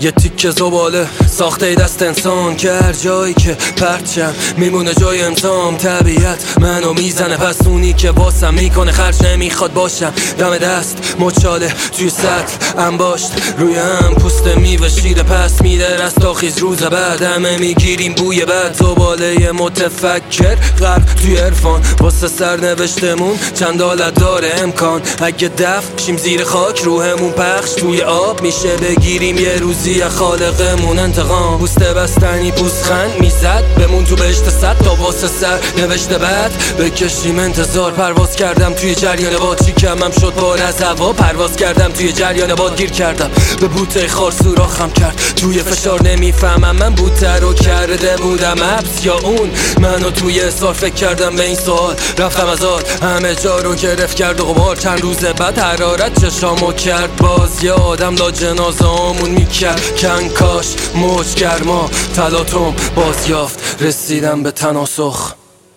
یه تیک زباله ساخته دست انسان که هر جایی که پرچم میمونه جای امتام طبیعت منو می‌زنه پس اونی که واسم می‌کنه خرج نمی‌خواد باشم. دم دست مچاله توی سطل انباشت. روی هم پوست میوه شیر پس میده رستاخیز روز بعد. همه می‌گیریم بوی بعد زباله متفکر غرب توی عرفان. واسه سرنوشتمون چند حالت داره امکان. اگه دفع شیم زیر خاک روحمون پخش توی آب. میشه بگیریم یه روزی خالقمون انتقام. پوست بستنی پوستخند می‌زد. بمون تو بهشت صد تا واسه سر نوشته بعد. بکشیم انتظار پرواز کردم توی جریان باد. چی کمم شد بار از هوا پرواز کردم توی جریان باد. گیر کردم. به بوته خار سوراخم کرد. توی فشار نمی‌فهمم. من بوته رو کرده بودم. حبس یا اون. منو توی اصار فکر کردم به این سوال. رفتم آل. همه جا رو گرفت کرد و غبار. چند روز بعد حرارت چشامو کرد. باز یادم لا جنازه آمون می‌کرد. کنکاش موج گرما تلاتوم باز یافت رسیدم به تناسخ.